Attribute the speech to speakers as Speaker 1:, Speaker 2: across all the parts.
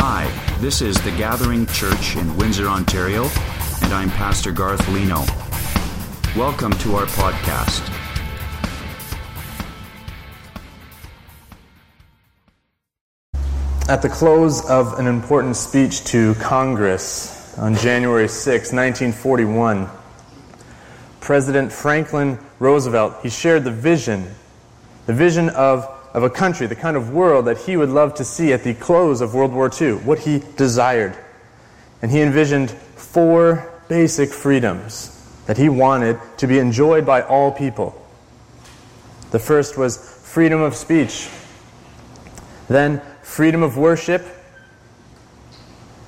Speaker 1: Hi, this is The Gathering Church in Windsor, Ontario, and I'm Pastor Garth Leno. Welcome to our podcast.
Speaker 2: At the close of an important speech to Congress on January 6, 1941, President Franklin Roosevelt, he shared the vision, the vision of, of a country, the kind of world that he would love to see at the close of World War II, what he desired. And he envisioned four basic freedoms that he wanted to be enjoyed by all people. The first was freedom of speech. Then freedom of worship,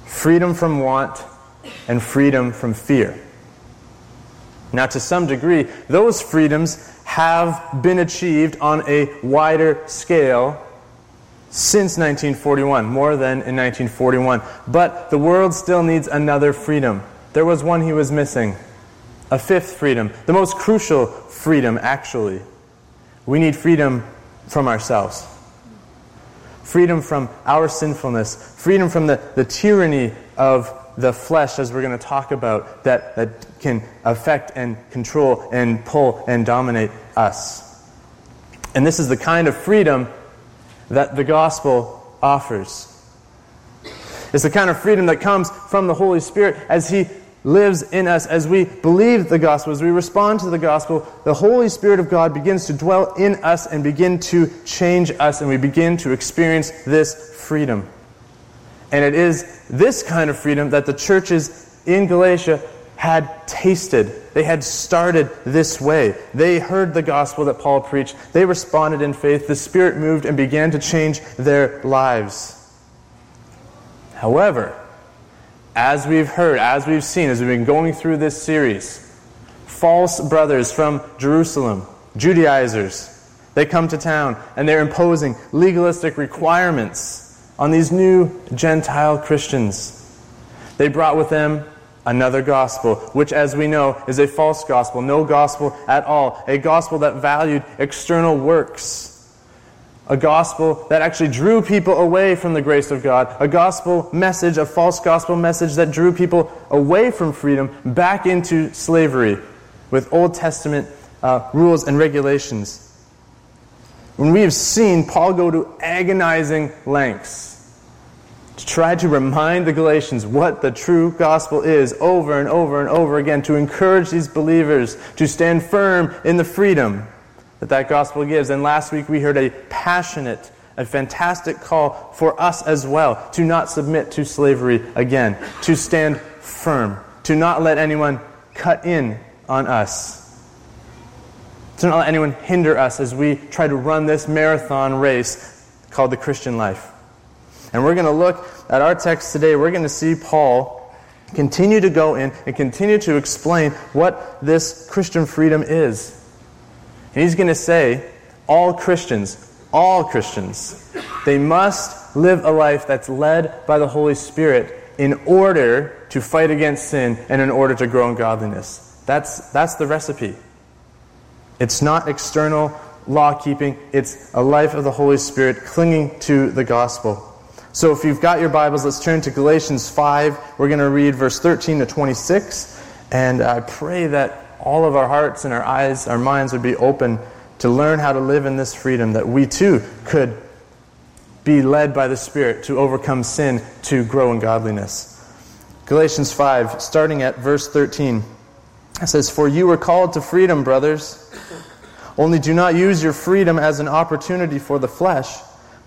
Speaker 2: freedom from want, and freedom from fear. Now, to some degree, those freedoms have been achieved on a wider scale since 1941, more than in 1941. But the world still needs another freedom. There was one he was missing a fifth freedom, the most crucial freedom, actually. We need freedom from ourselves freedom from our sinfulness, freedom from the, the tyranny of the flesh, as we're going to talk about, that, that can affect and control and pull and dominate us. And this is the kind of freedom that the gospel offers. It's the kind of freedom that comes from the Holy Spirit as He lives in us as we believe the gospel, as we respond to the gospel, the Holy Spirit of God begins to dwell in us and begin to change us, and we begin to experience this freedom. And it is this kind of freedom that the churches in Galatia had tasted. They had started this way. They heard the gospel that Paul preached. They responded in faith. The Spirit moved and began to change their lives. However, as we've heard, as we've seen, as we've been going through this series, false brothers from Jerusalem, Judaizers, they come to town and they're imposing legalistic requirements on these new Gentile Christians. They brought with them another gospel, which, as we know, is a false gospel, no gospel at all, a gospel that valued external works a gospel that actually drew people away from the grace of God, a gospel message, a false gospel message that drew people away from freedom back into slavery with Old Testament uh, rules and regulations. When we have seen Paul go to agonizing lengths to try to remind the Galatians what the true gospel is over and over and over again, to encourage these believers to stand firm in the freedom that that gospel gives. And last week we heard a passionate, a fantastic call for us as well to not submit to slavery again, to stand firm, to not let anyone cut in on us, to not let anyone hinder us as we try to run this marathon race called the Christian life. And we're going to look at our text today. We're going to see Paul continue to go in and continue to explain what this Christian freedom is. And he's going to say, all Christians, all Christians, they must live a life that's led by the Holy Spirit in order to fight against sin and in order to grow in godliness. That's, that's the recipe. It's not external law keeping, it's a life of the Holy Spirit clinging to the gospel. So if you've got your Bibles, let's turn to Galatians 5. We're going to read verse 13 to 26. And I pray that all of our hearts and our eyes, our minds would be open to learn how to live in this freedom, that we too could be led by the Spirit to overcome sin, to grow in godliness. Galatians 5, starting at verse 13, it says, For you were called to freedom, brothers. Only do not use your freedom as an opportunity for the flesh,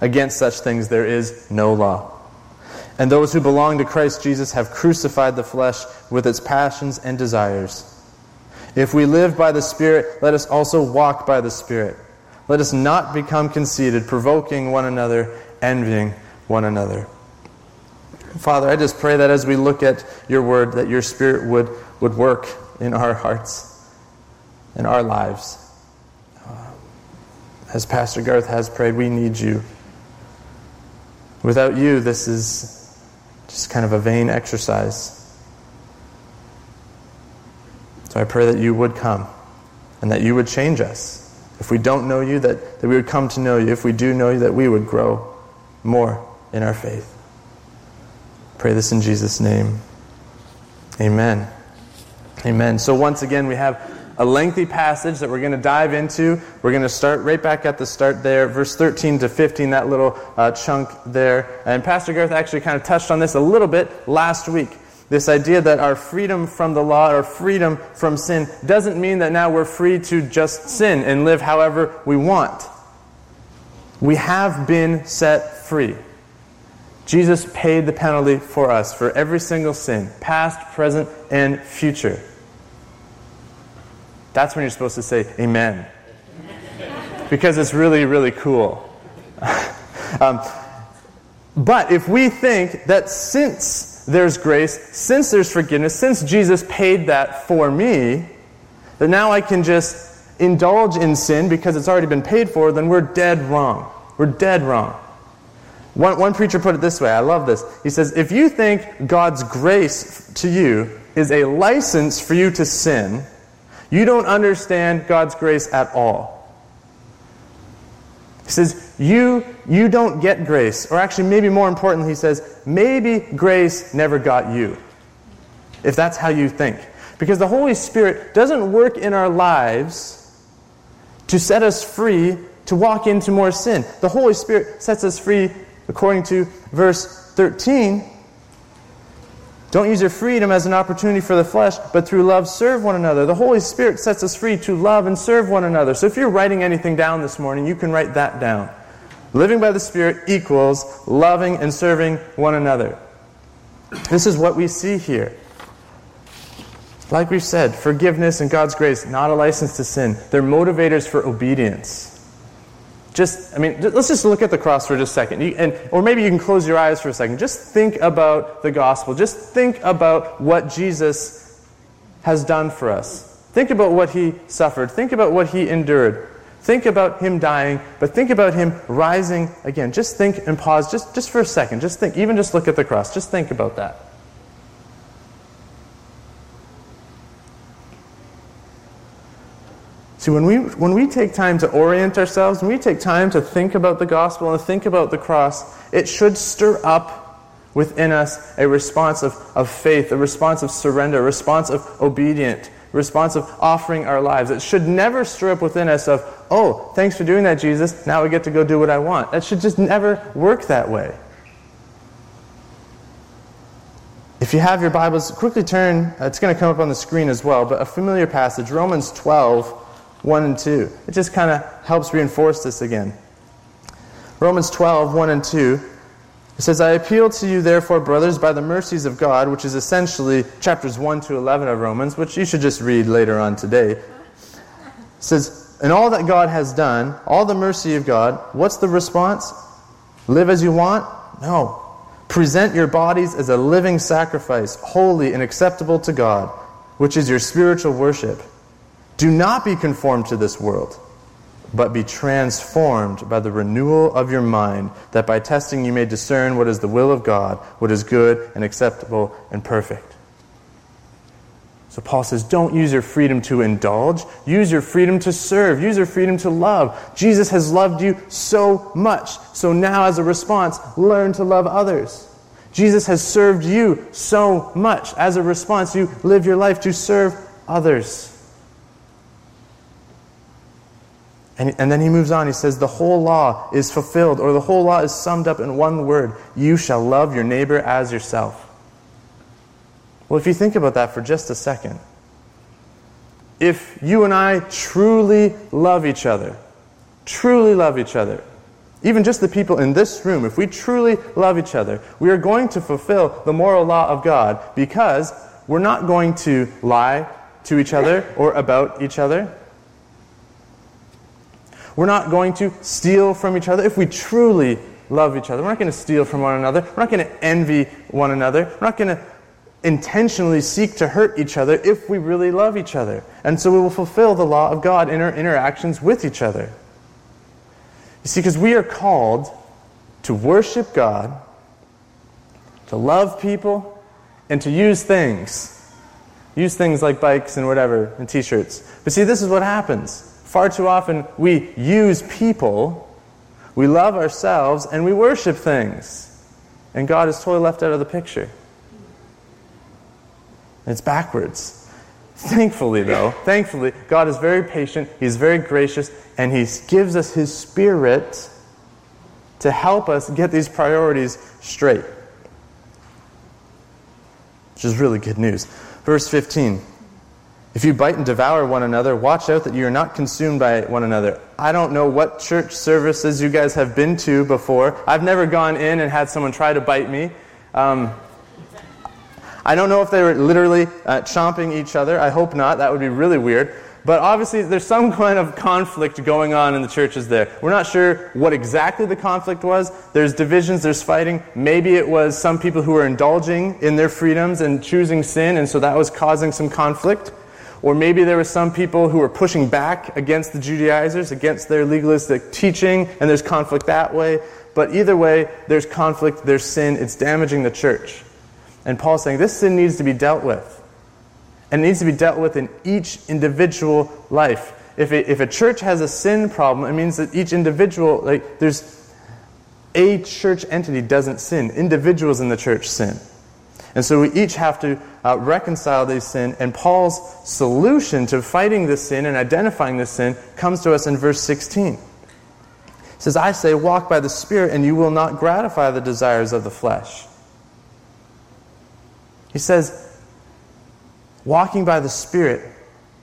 Speaker 2: Against such things there is no law. And those who belong to Christ Jesus have crucified the flesh with its passions and desires. If we live by the Spirit, let us also walk by the Spirit. Let us not become conceited, provoking one another, envying one another. Father, I just pray that as we look at your word, that your Spirit would, would work in our hearts, in our lives. As Pastor Garth has prayed, we need you. Without you, this is just kind of a vain exercise. So I pray that you would come and that you would change us. If we don't know you, that, that we would come to know you. If we do know you, that we would grow more in our faith. Pray this in Jesus' name. Amen. Amen. So once again, we have a lengthy passage that we're going to dive into. We're going to start right back at the start there, verse 13 to 15, that little uh, chunk there. And Pastor Garth actually kind of touched on this a little bit last week. This idea that our freedom from the law, our freedom from sin, doesn't mean that now we're free to just sin and live however we want. We have been set free. Jesus paid the penalty for us for every single sin, past, present, and future. That's when you're supposed to say amen. because it's really, really cool. um, but if we think that since there's grace, since there's forgiveness, since Jesus paid that for me, that now I can just indulge in sin because it's already been paid for, then we're dead wrong. We're dead wrong. One, one preacher put it this way I love this. He says, If you think God's grace to you is a license for you to sin, you don't understand God's grace at all. He says, you, you don't get grace. Or actually, maybe more importantly, he says, maybe grace never got you. If that's how you think. Because the Holy Spirit doesn't work in our lives to set us free to walk into more sin. The Holy Spirit sets us free, according to verse 13, don't use your freedom as an opportunity for the flesh, but through love serve one another. The Holy Spirit sets us free to love and serve one another. So if you're writing anything down this morning, you can write that down. Living by the Spirit equals loving and serving one another. This is what we see here. Like we've said, forgiveness and God's grace, not a license to sin. They're motivators for obedience. Just, I mean, let's just look at the cross for just a second. You, and, or maybe you can close your eyes for a second. Just think about the gospel. Just think about what Jesus has done for us. Think about what he suffered. Think about what he endured. Think about him dying, but think about him rising again. Just think and pause just, just for a second. Just think. Even just look at the cross. Just think about that. See, when we, when we take time to orient ourselves, when we take time to think about the gospel and think about the cross, it should stir up within us a response of, of faith, a response of surrender, a response of obedient, a response of offering our lives. It should never stir up within us of, oh, thanks for doing that, Jesus. Now I get to go do what I want. That should just never work that way. If you have your Bibles, quickly turn, uh, it's going to come up on the screen as well, but a familiar passage, Romans 12 1 and 2. It just kind of helps reinforce this again. Romans 12, 1 and 2. It says, I appeal to you, therefore, brothers, by the mercies of God, which is essentially chapters 1 to 11 of Romans, which you should just read later on today. It says, In all that God has done, all the mercy of God, what's the response? Live as you want? No. Present your bodies as a living sacrifice, holy and acceptable to God, which is your spiritual worship. Do not be conformed to this world, but be transformed by the renewal of your mind, that by testing you may discern what is the will of God, what is good and acceptable and perfect. So Paul says, don't use your freedom to indulge. Use your freedom to serve. Use your freedom to love. Jesus has loved you so much. So now, as a response, learn to love others. Jesus has served you so much. As a response, you live your life to serve others. And, and then he moves on. He says, The whole law is fulfilled, or the whole law is summed up in one word you shall love your neighbor as yourself. Well, if you think about that for just a second, if you and I truly love each other, truly love each other, even just the people in this room, if we truly love each other, we are going to fulfill the moral law of God because we're not going to lie to each other or about each other. We're not going to steal from each other if we truly love each other. We're not going to steal from one another. We're not going to envy one another. We're not going to intentionally seek to hurt each other if we really love each other. And so we will fulfill the law of God in our interactions with each other. You see, because we are called to worship God, to love people, and to use things. Use things like bikes and whatever, and t shirts. But see, this is what happens. Far too often, we use people, we love ourselves, and we worship things. And God is totally left out of the picture. It's backwards. Thankfully, though, thankfully, God is very patient, He's very gracious, and He gives us His Spirit to help us get these priorities straight. Which is really good news. Verse 15 If you bite and devour one another, watch out that you are not consumed by one another. I don't know what church services you guys have been to before. I've never gone in and had someone try to bite me. Um, I don't know if they were literally uh, chomping each other. I hope not. That would be really weird. But obviously, there's some kind of conflict going on in the churches there. We're not sure what exactly the conflict was. There's divisions, there's fighting. Maybe it was some people who were indulging in their freedoms and choosing sin, and so that was causing some conflict. Or maybe there were some people who were pushing back against the Judaizers, against their legalistic teaching, and there's conflict that way. But either way, there's conflict, there's sin, it's damaging the church. And Paul's saying this sin needs to be dealt with. And it needs to be dealt with in each individual life. If, it, if a church has a sin problem, it means that each individual, like, there's a church entity doesn't sin. Individuals in the church sin. And so we each have to uh, reconcile these sin. And Paul's solution to fighting this sin and identifying this sin comes to us in verse 16. He says, I say, walk by the Spirit, and you will not gratify the desires of the flesh. He says, walking by the Spirit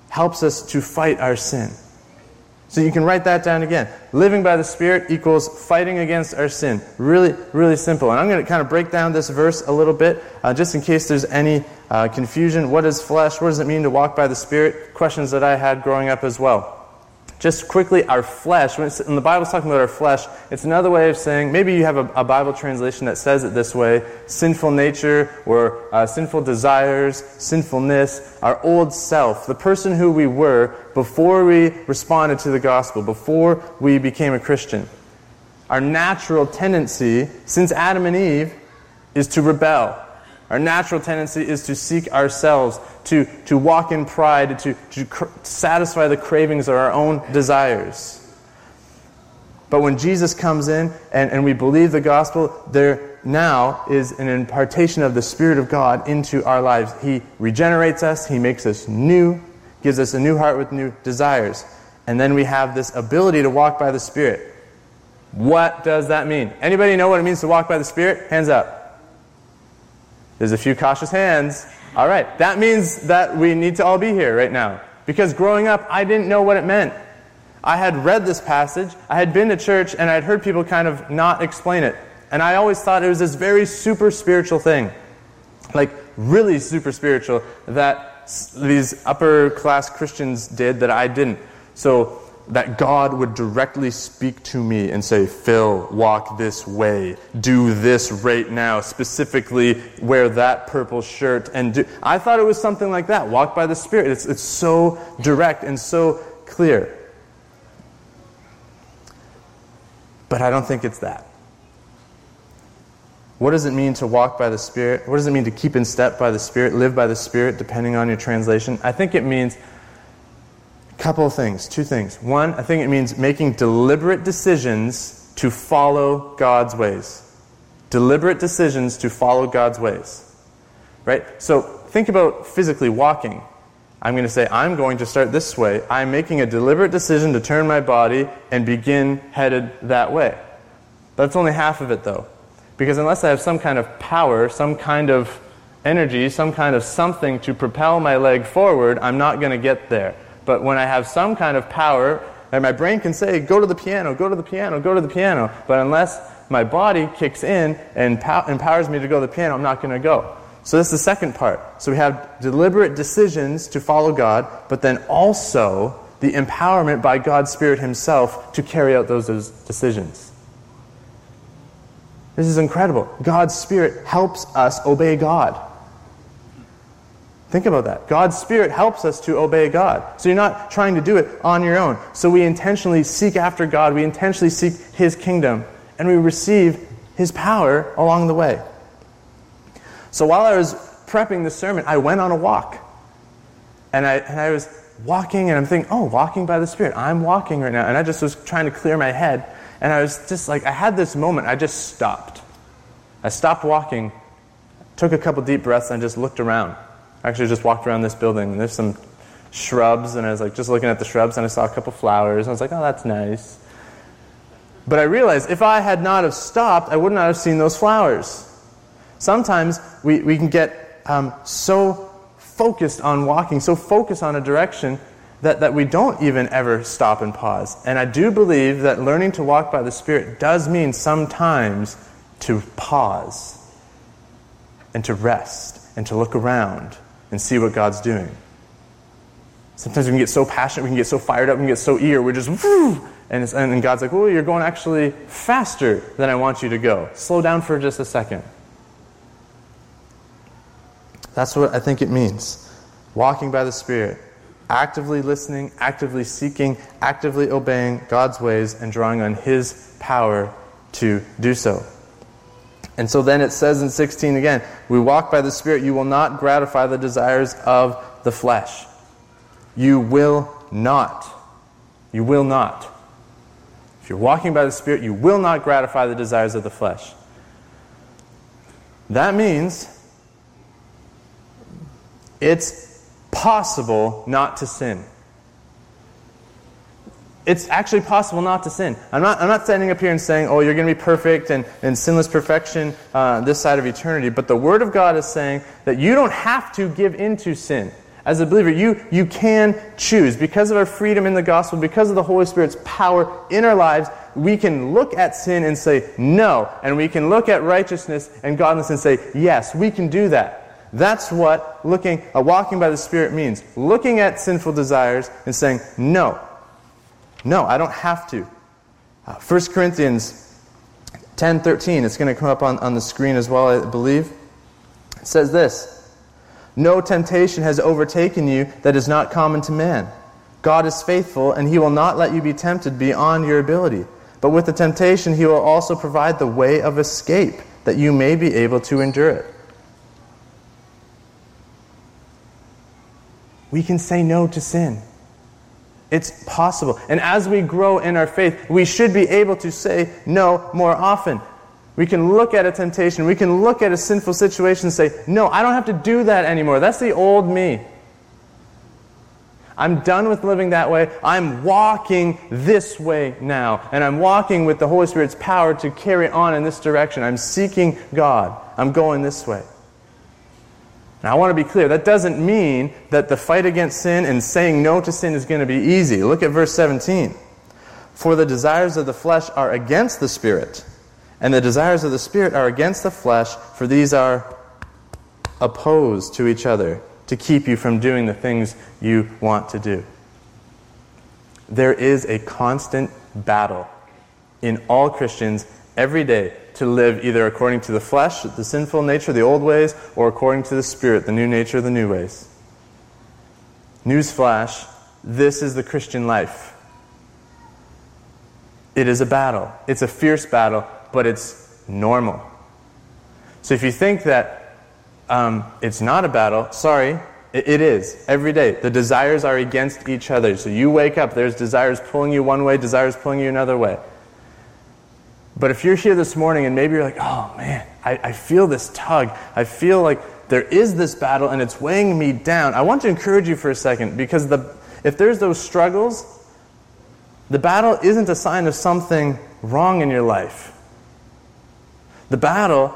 Speaker 2: helps us to fight our sin. So you can write that down again. Living by the Spirit equals fighting against our sin. Really, really simple. And I'm going to kind of break down this verse a little bit, uh, just in case there's any uh, confusion. What is flesh? What does it mean to walk by the Spirit? Questions that I had growing up as well. Just quickly, our flesh, when, when, the Bible's talking about our flesh, it's another way of saying, maybe you have a, a Bible translation that says it this way sinful nature or uh, sinful desires, sinfulness, our old self, the person who we were before we responded to the gospel, before we became a Christian. Our natural tendency, since Adam and Eve, is to rebel our natural tendency is to seek ourselves, to, to walk in pride, to, to cr- satisfy the cravings of our own desires. But when Jesus comes in and, and we believe the gospel, there now is an impartation of the Spirit of God into our lives. He regenerates us, He makes us new, gives us a new heart with new desires. And then we have this ability to walk by the Spirit. What does that mean? Anybody know what it means to walk by the Spirit? Hands up. There's a few cautious hands. All right, that means that we need to all be here right now. Because growing up, I didn't know what it meant. I had read this passage, I had been to church, and I had heard people kind of not explain it. And I always thought it was this very super spiritual thing. Like, really super spiritual, that these upper class Christians did that I didn't. So, that God would directly speak to me and say, Phil, walk this way. Do this right now. Specifically, wear that purple shirt. And do. I thought it was something like that. Walk by the Spirit. It's, it's so direct and so clear. But I don't think it's that. What does it mean to walk by the Spirit? What does it mean to keep in step by the Spirit, live by the Spirit, depending on your translation? I think it means couple of things, two things. One, I think it means making deliberate decisions to follow God's ways. Deliberate decisions to follow God's ways. Right? So think about physically walking. I'm going to say, I'm going to start this way. I'm making a deliberate decision to turn my body and begin headed that way. That's only half of it, though. Because unless I have some kind of power, some kind of energy, some kind of something to propel my leg forward, I'm not going to get there. But when I have some kind of power, and my brain can say, go to the piano, go to the piano, go to the piano, but unless my body kicks in and empowers me to go to the piano, I'm not going to go. So that's the second part. So we have deliberate decisions to follow God, but then also the empowerment by God's Spirit Himself to carry out those, those decisions. This is incredible. God's Spirit helps us obey God. Think about that. God's Spirit helps us to obey God. So you're not trying to do it on your own. So we intentionally seek after God, we intentionally seek His kingdom, and we receive His power along the way. So while I was prepping the sermon, I went on a walk. And I, and I was walking, and I'm thinking, oh, walking by the Spirit. I'm walking right now. And I just was trying to clear my head. And I was just like, I had this moment, I just stopped. I stopped walking, took a couple deep breaths, and just looked around. Actually just walked around this building, and there's some shrubs, and I was like just looking at the shrubs, and I saw a couple flowers, and I was like, oh, that's nice. But I realized if I had not have stopped, I would not have seen those flowers. Sometimes we, we can get um, so focused on walking, so focused on a direction that, that we don't even ever stop and pause. And I do believe that learning to walk by the Spirit does mean sometimes to pause and to rest and to look around and see what God's doing. Sometimes we can get so passionate, we can get so fired up, we can get so eager, we're just, woo, and, and God's like, well, you're going actually faster than I want you to go. Slow down for just a second. That's what I think it means. Walking by the Spirit actively listening, actively seeking, actively obeying God's ways, and drawing on His power to do so. And so then it says in 16 again, we walk by the Spirit, you will not gratify the desires of the flesh. You will not. You will not. If you're walking by the Spirit, you will not gratify the desires of the flesh. That means it's possible not to sin. It's actually possible not to sin. I'm not, I'm not standing up here and saying, oh, you're going to be perfect and, and sinless perfection uh, this side of eternity. But the Word of God is saying that you don't have to give into sin. As a believer, you, you can choose. Because of our freedom in the gospel, because of the Holy Spirit's power in our lives, we can look at sin and say no. And we can look at righteousness and godliness and say yes, we can do that. That's what looking, uh, walking by the Spirit means. Looking at sinful desires and saying, no, no, I don't have to. Uh, 1 Corinthians 10 13, it's going to come up on, on the screen as well, I believe. It says this No temptation has overtaken you that is not common to man. God is faithful, and he will not let you be tempted beyond your ability. But with the temptation, he will also provide the way of escape, that you may be able to endure it. we can say no to sin. It's possible. And as we grow in our faith, we should be able to say no more often. We can look at a temptation, we can look at a sinful situation and say, No, I don't have to do that anymore. That's the old me. I'm done with living that way. I'm walking this way now. And I'm walking with the Holy Spirit's power to carry on in this direction. I'm seeking God. I'm going this way. Now, I want to be clear. That doesn't mean that the fight against sin and saying no to sin is going to be easy. Look at verse 17. For the desires of the flesh are against the Spirit, and the desires of the Spirit are against the flesh, for these are opposed to each other to keep you from doing the things you want to do. There is a constant battle in all Christians every day to live either according to the flesh, the sinful nature, the old ways, or according to the Spirit, the new nature, the new ways. Newsflash this is the Christian life. It is a battle. It's a fierce battle, but it's normal. So if you think that um, it's not a battle, sorry, it, it is. Every day. The desires are against each other. So you wake up, there's desires pulling you one way, desires pulling you another way. But if you're here this morning and maybe you're like, oh man, I, I feel this tug, I feel like there is this battle and it's weighing me down, I want to encourage you for a second because the, if there's those struggles, the battle isn't a sign of something wrong in your life. The battle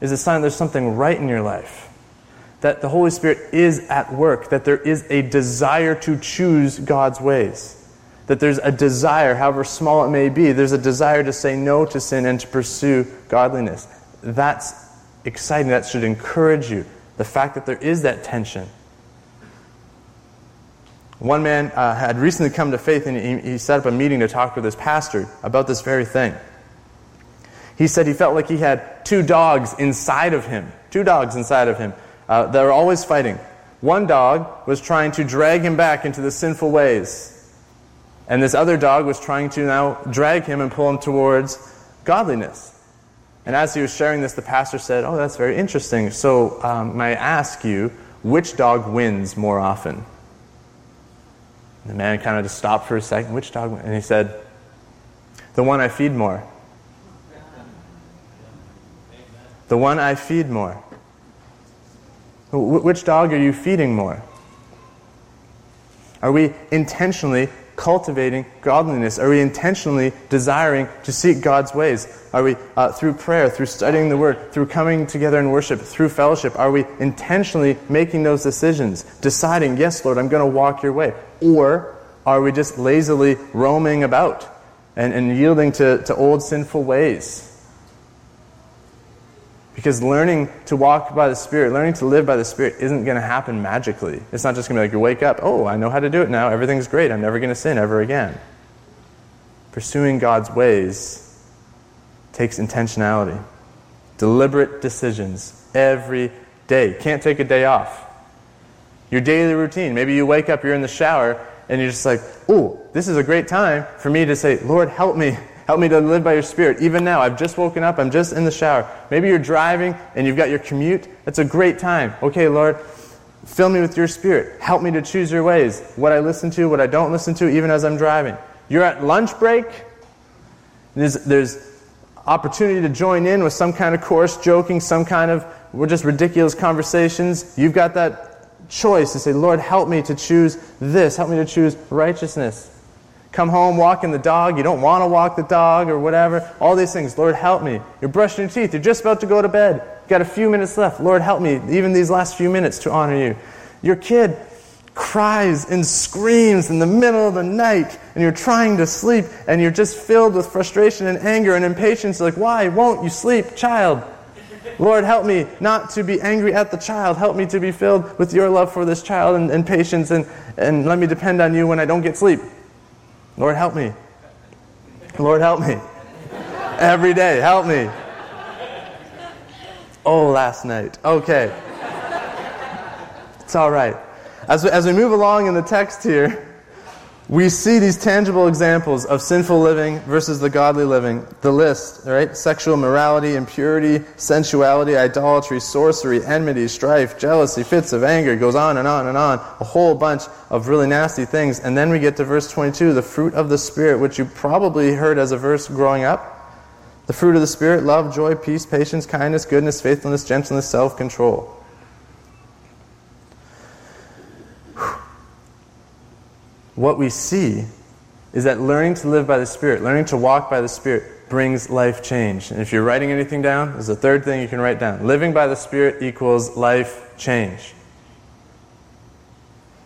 Speaker 2: is a sign there's something right in your life. That the Holy Spirit is at work, that there is a desire to choose God's ways. That there's a desire, however small it may be, there's a desire to say no to sin and to pursue godliness. That's exciting. That should encourage you. The fact that there is that tension. One man uh, had recently come to faith and he, he set up a meeting to talk with his pastor about this very thing. He said he felt like he had two dogs inside of him, two dogs inside of him uh, that were always fighting. One dog was trying to drag him back into the sinful ways, and this other dog was trying to now drag him and pull him towards godliness. And as he was sharing this, the pastor said, Oh, that's very interesting. So, um, may I ask you, which dog wins more often? The man kind of just stopped for a second. Which dog? And he said, The one I feed more. The one I feed more. Which dog are you feeding more? Are we intentionally cultivating godliness? Are we intentionally desiring to seek God's ways? Are we, uh, through prayer, through studying the Word, through coming together in worship, through fellowship, are we intentionally making those decisions, deciding, yes, Lord, I'm going to walk your way? Or are we just lazily roaming about and, and yielding to, to old sinful ways? Because learning to walk by the Spirit, learning to live by the Spirit, isn't going to happen magically. It's not just going to be like you wake up, oh, I know how to do it now. Everything's great. I'm never going to sin ever again. Pursuing God's ways takes intentionality, deliberate decisions every day. Can't take a day off. Your daily routine. Maybe you wake up, you're in the shower, and you're just like, oh, this is a great time for me to say, Lord, help me Help me to live by your Spirit. Even now, I've just woken up, I'm just in the shower. Maybe you're driving and you've got your commute. That's a great time. Okay, Lord, fill me with your Spirit. Help me to choose your ways. What I listen to, what I don't listen to, even as I'm driving. You're at lunch break. There's, there's opportunity to join in with some kind of coarse joking, some kind of we're just ridiculous conversations. You've got that choice to say, Lord, help me to choose this. Help me to choose righteousness come home walking the dog, you don't want to walk the dog or whatever, all these things. Lord, help me. You're brushing your teeth, you're just about to go to bed. You've got a few minutes left. Lord, help me, even these last few minutes to honor you. Your kid cries and screams in the middle of the night, and you're trying to sleep, and you're just filled with frustration and anger and impatience. Like, why won't you sleep, child? Lord, help me not to be angry at the child. Help me to be filled with your love for this child and, and patience, and, and let me depend on you when I don't get sleep. Lord, help me. Lord, help me. Every day, help me. Oh, last night. Okay. It's all right. As we, as we move along in the text here, we see these tangible examples of sinful living versus the godly living. The list, right? Sexual morality, impurity, sensuality, idolatry, sorcery, enmity, strife, jealousy, fits of anger, goes on and on and on. A whole bunch of really nasty things. And then we get to verse 22, the fruit of the Spirit, which you probably heard as a verse growing up. The fruit of the Spirit love, joy, peace, patience, kindness, goodness, faithfulness, gentleness, self control. What we see is that learning to live by the Spirit, learning to walk by the Spirit, brings life change. And if you're writing anything down, there's a third thing you can write down. Living by the Spirit equals life change.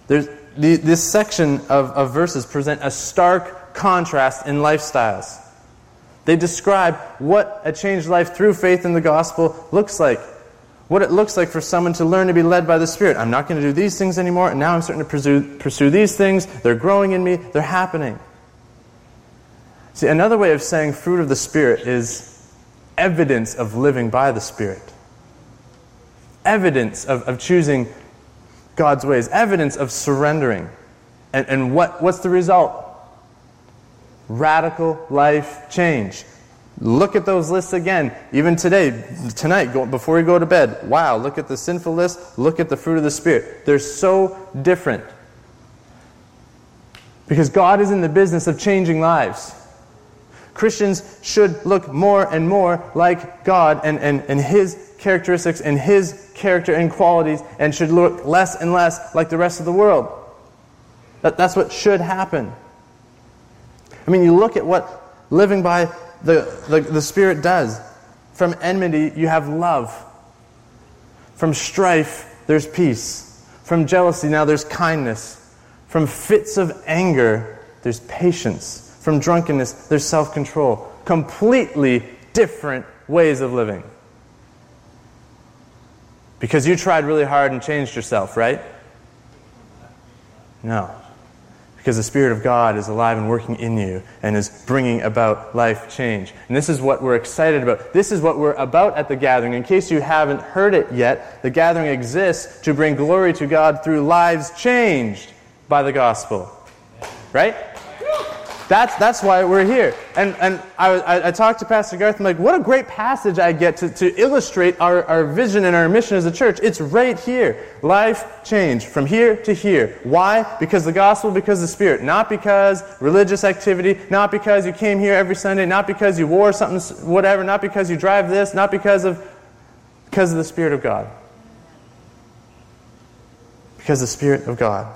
Speaker 2: There's, the, this section of, of verses present a stark contrast in lifestyles. They describe what a changed life through faith in the gospel looks like what it looks like for someone to learn to be led by the Spirit. I'm not going to do these things anymore, and now I'm starting to pursue, pursue these things. They're growing in me, they're happening. See, another way of saying fruit of the Spirit is evidence of living by the Spirit, evidence of, of choosing God's ways, evidence of surrendering. And, and what, what's the result? Radical life change. Look at those lists again. Even today, tonight, go, before you go to bed. Wow, look at the sinful list. Look at the fruit of the Spirit. They're so different. Because God is in the business of changing lives. Christians should look more and more like God and, and, and His characteristics and His character and qualities and should look less and less like the rest of the world. That, that's what should happen. I mean, you look at what living by the, the, the Spirit does. From enmity, you have love. From strife, there's peace. From jealousy, now there's kindness. From fits of anger, there's patience. From drunkenness, there's self control. Completely different ways of living. Because you tried really hard and changed yourself, right? No because the Spirit of God is alive and working in you and is bringing about life change. And this is what we're excited about. This is what we're about at the gathering. In case you haven't heard it yet, the gathering exists to bring glory to God through lives changed by the gospel. Right? That's, that's why we're here. And, and I, I, I, talked to Pastor Garth, I'm like, what a great passage I get to, to illustrate our, our vision and our mission as a church. It's right here. Life change from here to here. Why? Because the gospel, because the Spirit. Not because religious activity, not because you came here every Sunday, not because you wore something, whatever, not because you drive this, not because of, because of the Spirit of God. Because the Spirit of God.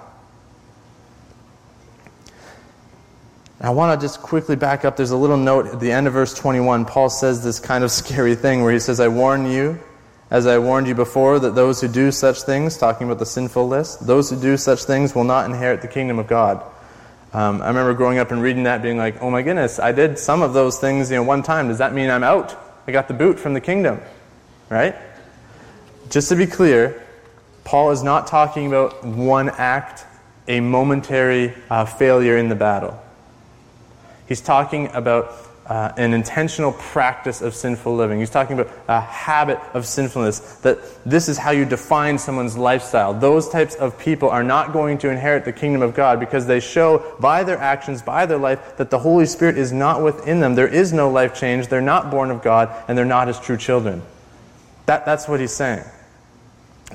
Speaker 2: I want to just quickly back up. There's a little note at the end of verse 21. Paul says this kind of scary thing where he says, I warn you, as I warned you before, that those who do such things, talking about the sinful list, those who do such things will not inherit the kingdom of God. Um, I remember growing up and reading that, being like, oh my goodness, I did some of those things you know, one time. Does that mean I'm out? I got the boot from the kingdom. Right? Just to be clear, Paul is not talking about one act, a momentary uh, failure in the battle. He's talking about uh, an intentional practice of sinful living. He's talking about a habit of sinfulness, that this is how you define someone's lifestyle. Those types of people are not going to inherit the kingdom of God because they show by their actions, by their life, that the Holy Spirit is not within them. There is no life change. They're not born of God, and they're not his true children. That, that's what he's saying.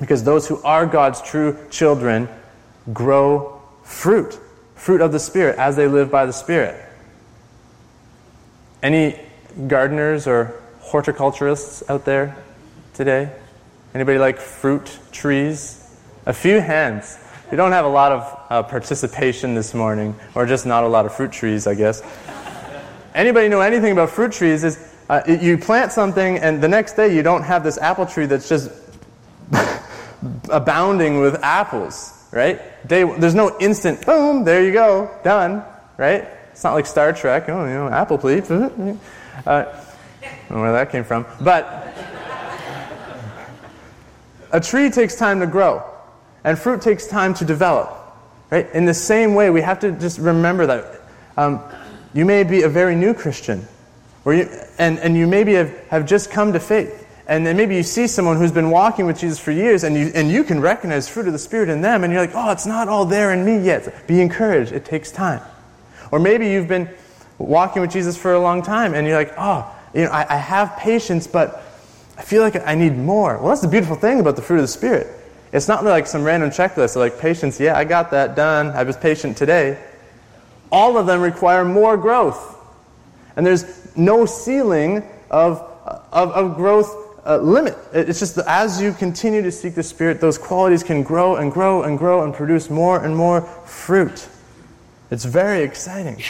Speaker 2: Because those who are God's true children grow fruit, fruit of the Spirit, as they live by the Spirit. Any gardeners or horticulturists out there today? Anybody like fruit trees? A few hands. We don't have a lot of uh, participation this morning, or just not a lot of fruit trees, I guess. Anybody know anything about fruit trees? Is uh, you plant something, and the next day you don't have this apple tree that's just abounding with apples, right? Day, there's no instant, boom, there you go, done, right? It's not like Star Trek. Oh, you know, apple, please. Uh, I don't know where that came from. But a tree takes time to grow, and fruit takes time to develop. Right? In the same way, we have to just remember that. Um, you may be a very new Christian, or you, and, and you maybe have, have just come to faith. And then maybe you see someone who's been walking with Jesus for years, and you, and you can recognize fruit of the Spirit in them, and you're like, oh, it's not all there in me yet. Be encouraged. It takes time. Or maybe you've been walking with Jesus for a long time and you're like, oh, you know, I, I have patience, but I feel like I need more. Well, that's the beautiful thing about the fruit of the Spirit. It's not like some random checklist of like patience, yeah, I got that done. I was patient today. All of them require more growth. And there's no ceiling of, of, of growth uh, limit. It's just that as you continue to seek the Spirit, those qualities can grow and grow and grow and produce more and more fruit. It's very exciting.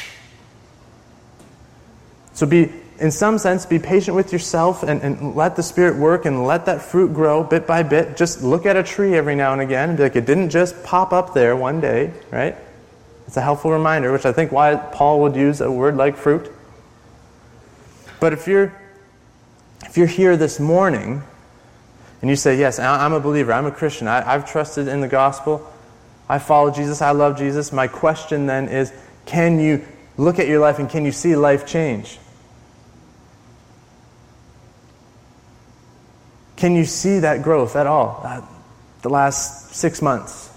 Speaker 2: So be, in some sense, be patient with yourself and, and let the Spirit work and let that fruit grow bit by bit. Just look at a tree every now and again and be like, it didn't just pop up there one day, right? It's a helpful reminder, which I think why Paul would use a word like fruit. But if you're if you're here this morning and you say, Yes, I'm a believer, I'm a Christian, I, have trusted in the gospel, I follow Jesus, I love Jesus. My question then is can you look at your life and can you see life change? Can you see that growth at all? Uh, the last six months,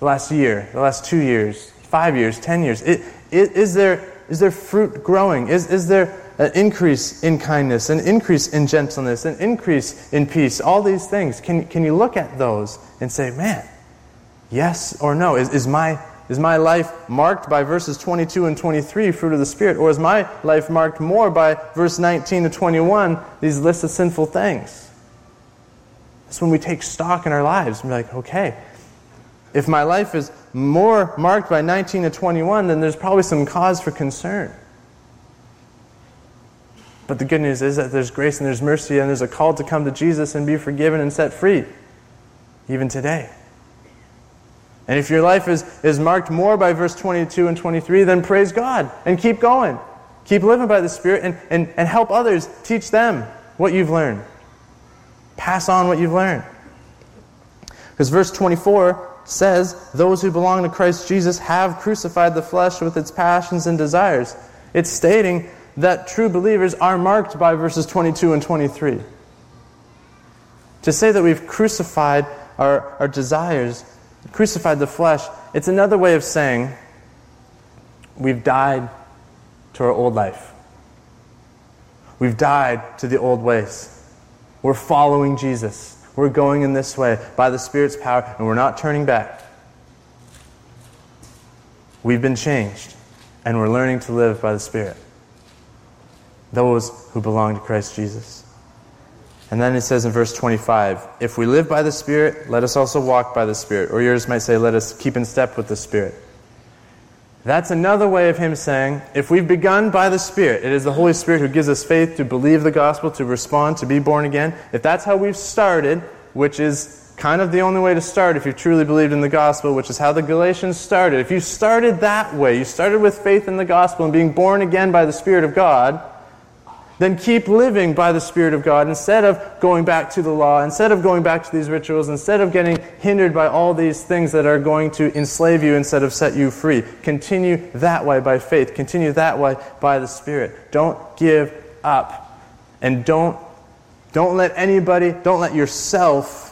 Speaker 2: the last year, the last two years, five years, ten years? It, it, is, there, is there fruit growing? Is, is there an increase in kindness, an increase in gentleness, an increase in peace, all these things. Can, can you look at those and say, man, yes or no? Is, is, my, is my life marked by verses 22 and 23, fruit of the Spirit? Or is my life marked more by verse 19 to 21, these lists of sinful things? That's when we take stock in our lives and be like, okay, if my life is more marked by 19 to 21, then there's probably some cause for concern. But the good news is that there's grace and there's mercy and there's a call to come to Jesus and be forgiven and set free, even today. And if your life is, is marked more by verse 22 and 23, then praise God and keep going. Keep living by the Spirit and, and, and help others. Teach them what you've learned. Pass on what you've learned. Because verse 24 says, Those who belong to Christ Jesus have crucified the flesh with its passions and desires. It's stating that true believers are marked by verses 22 and 23. To say that we've crucified our, our desires, crucified the flesh, it's another way of saying we've died to our old life. We've died to the old ways. We're following Jesus. We're going in this way by the Spirit's power, and we're not turning back. We've been changed, and we're learning to live by the Spirit. Those who belong to Christ Jesus. And then it says in verse 25, if we live by the Spirit, let us also walk by the Spirit. Or yours might say, let us keep in step with the Spirit. That's another way of him saying, if we've begun by the Spirit, it is the Holy Spirit who gives us faith to believe the gospel, to respond, to be born again. If that's how we've started, which is kind of the only way to start if you truly believed in the gospel, which is how the Galatians started. If you started that way, you started with faith in the gospel and being born again by the Spirit of God, then keep living by the Spirit of God instead of going back to the law, instead of going back to these rituals, instead of getting hindered by all these things that are going to enslave you instead of set you free. Continue that way by faith. Continue that way by the Spirit. Don't give up. And don't, don't let anybody, don't let yourself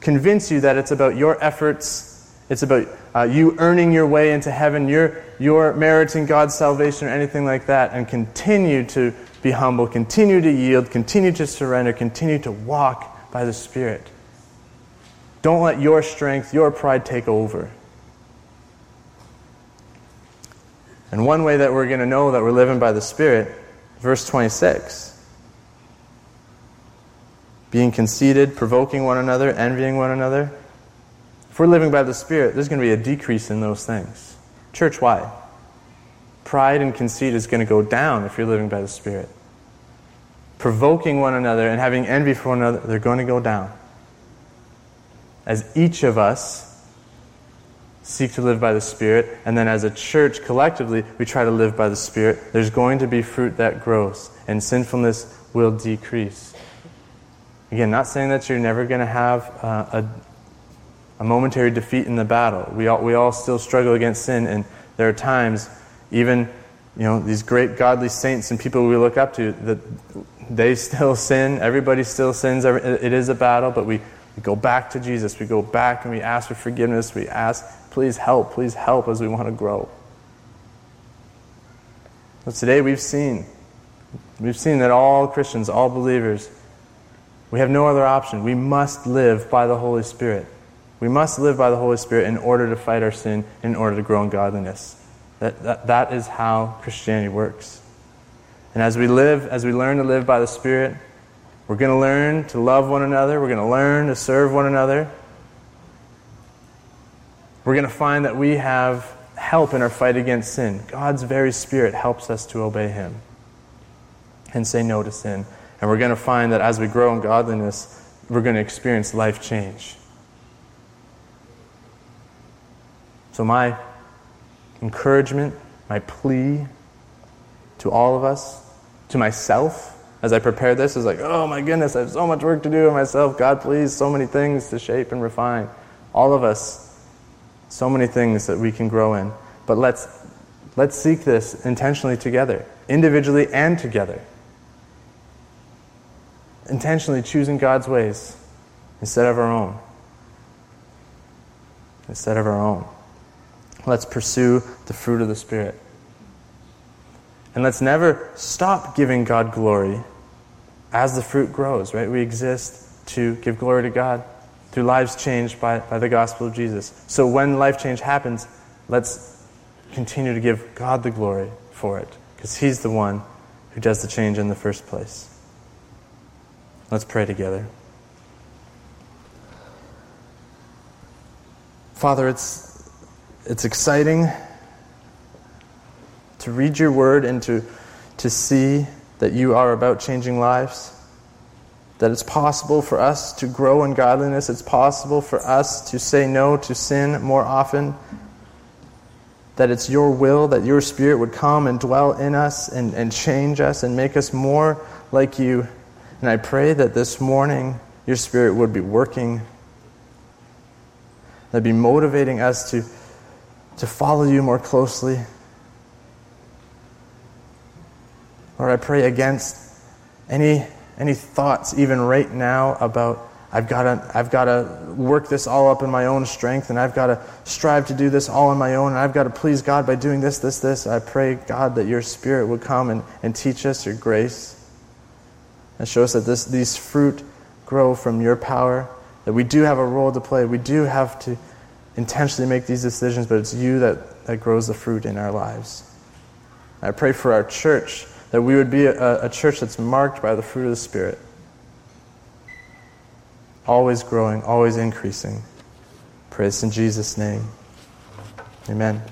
Speaker 2: convince you that it's about your efforts it's about uh, you earning your way into heaven, your, your meriting God's salvation or anything like that, and continue to be humble, continue to yield, continue to surrender, continue to walk by the Spirit. Don't let your strength, your pride take over. And one way that we're going to know that we're living by the Spirit, verse 26 being conceited, provoking one another, envying one another. If we're living by the Spirit, there's going to be a decrease in those things. Church why? Pride and conceit is going to go down if you're living by the Spirit. Provoking one another and having envy for one another, they're going to go down. As each of us seek to live by the Spirit, and then as a church collectively, we try to live by the Spirit, there's going to be fruit that grows, and sinfulness will decrease. Again, not saying that you're never going to have uh, a a momentary defeat in the battle. We all, we all still struggle against sin, and there are times, even you know, these great godly saints and people we look up to, that they still sin. Everybody still sins. It is a battle, but we, we go back to Jesus. We go back and we ask for forgiveness. We ask, please help, please help as we want to grow. So today we've seen, we've seen that all Christians, all believers, we have no other option. We must live by the Holy Spirit. We must live by the Holy Spirit in order to fight our sin, in order to grow in godliness. That, that, that is how Christianity works. And as we live, as we learn to live by the Spirit, we're going to learn to love one another. We're going to learn to serve one another. We're going to find that we have help in our fight against sin. God's very Spirit helps us to obey Him and say no to sin. And we're going to find that as we grow in godliness, we're going to experience life change. So, my encouragement, my plea to all of us, to myself, as I prepare this, is like, oh my goodness, I have so much work to do in myself. God, please, so many things to shape and refine. All of us, so many things that we can grow in. But let's, let's seek this intentionally together, individually and together. Intentionally choosing God's ways instead of our own. Instead of our own. Let's pursue the fruit of the Spirit. And let's never stop giving God glory as the fruit grows, right? We exist to give glory to God through lives changed by, by the gospel of Jesus. So when life change happens, let's continue to give God the glory for it because He's the one who does the change in the first place. Let's pray together. Father, it's, it's exciting to read your word and to, to see that you are about changing lives. That it's possible for us to grow in godliness. It's possible for us to say no to sin more often. That it's your will that your Spirit would come and dwell in us and, and change us and make us more like you. And I pray that this morning your Spirit would be working, that be motivating us to, to follow you more closely. Lord, I pray against any, any thoughts, even right now, about I've got to I've got to work this all up in my own strength, and I've got to strive to do this all on my own, and I've got to please God by doing this, this, this. I pray, God, that your Spirit would come and, and teach us your grace and show us that this, these fruit grow from your power, that we do have a role to play. We do have to intentionally make these decisions, but it's you that, that grows the fruit in our lives. I pray for our church that we would be a, a church that's marked by the fruit of the Spirit. Always growing, always increasing. Praise in Jesus' name. Amen.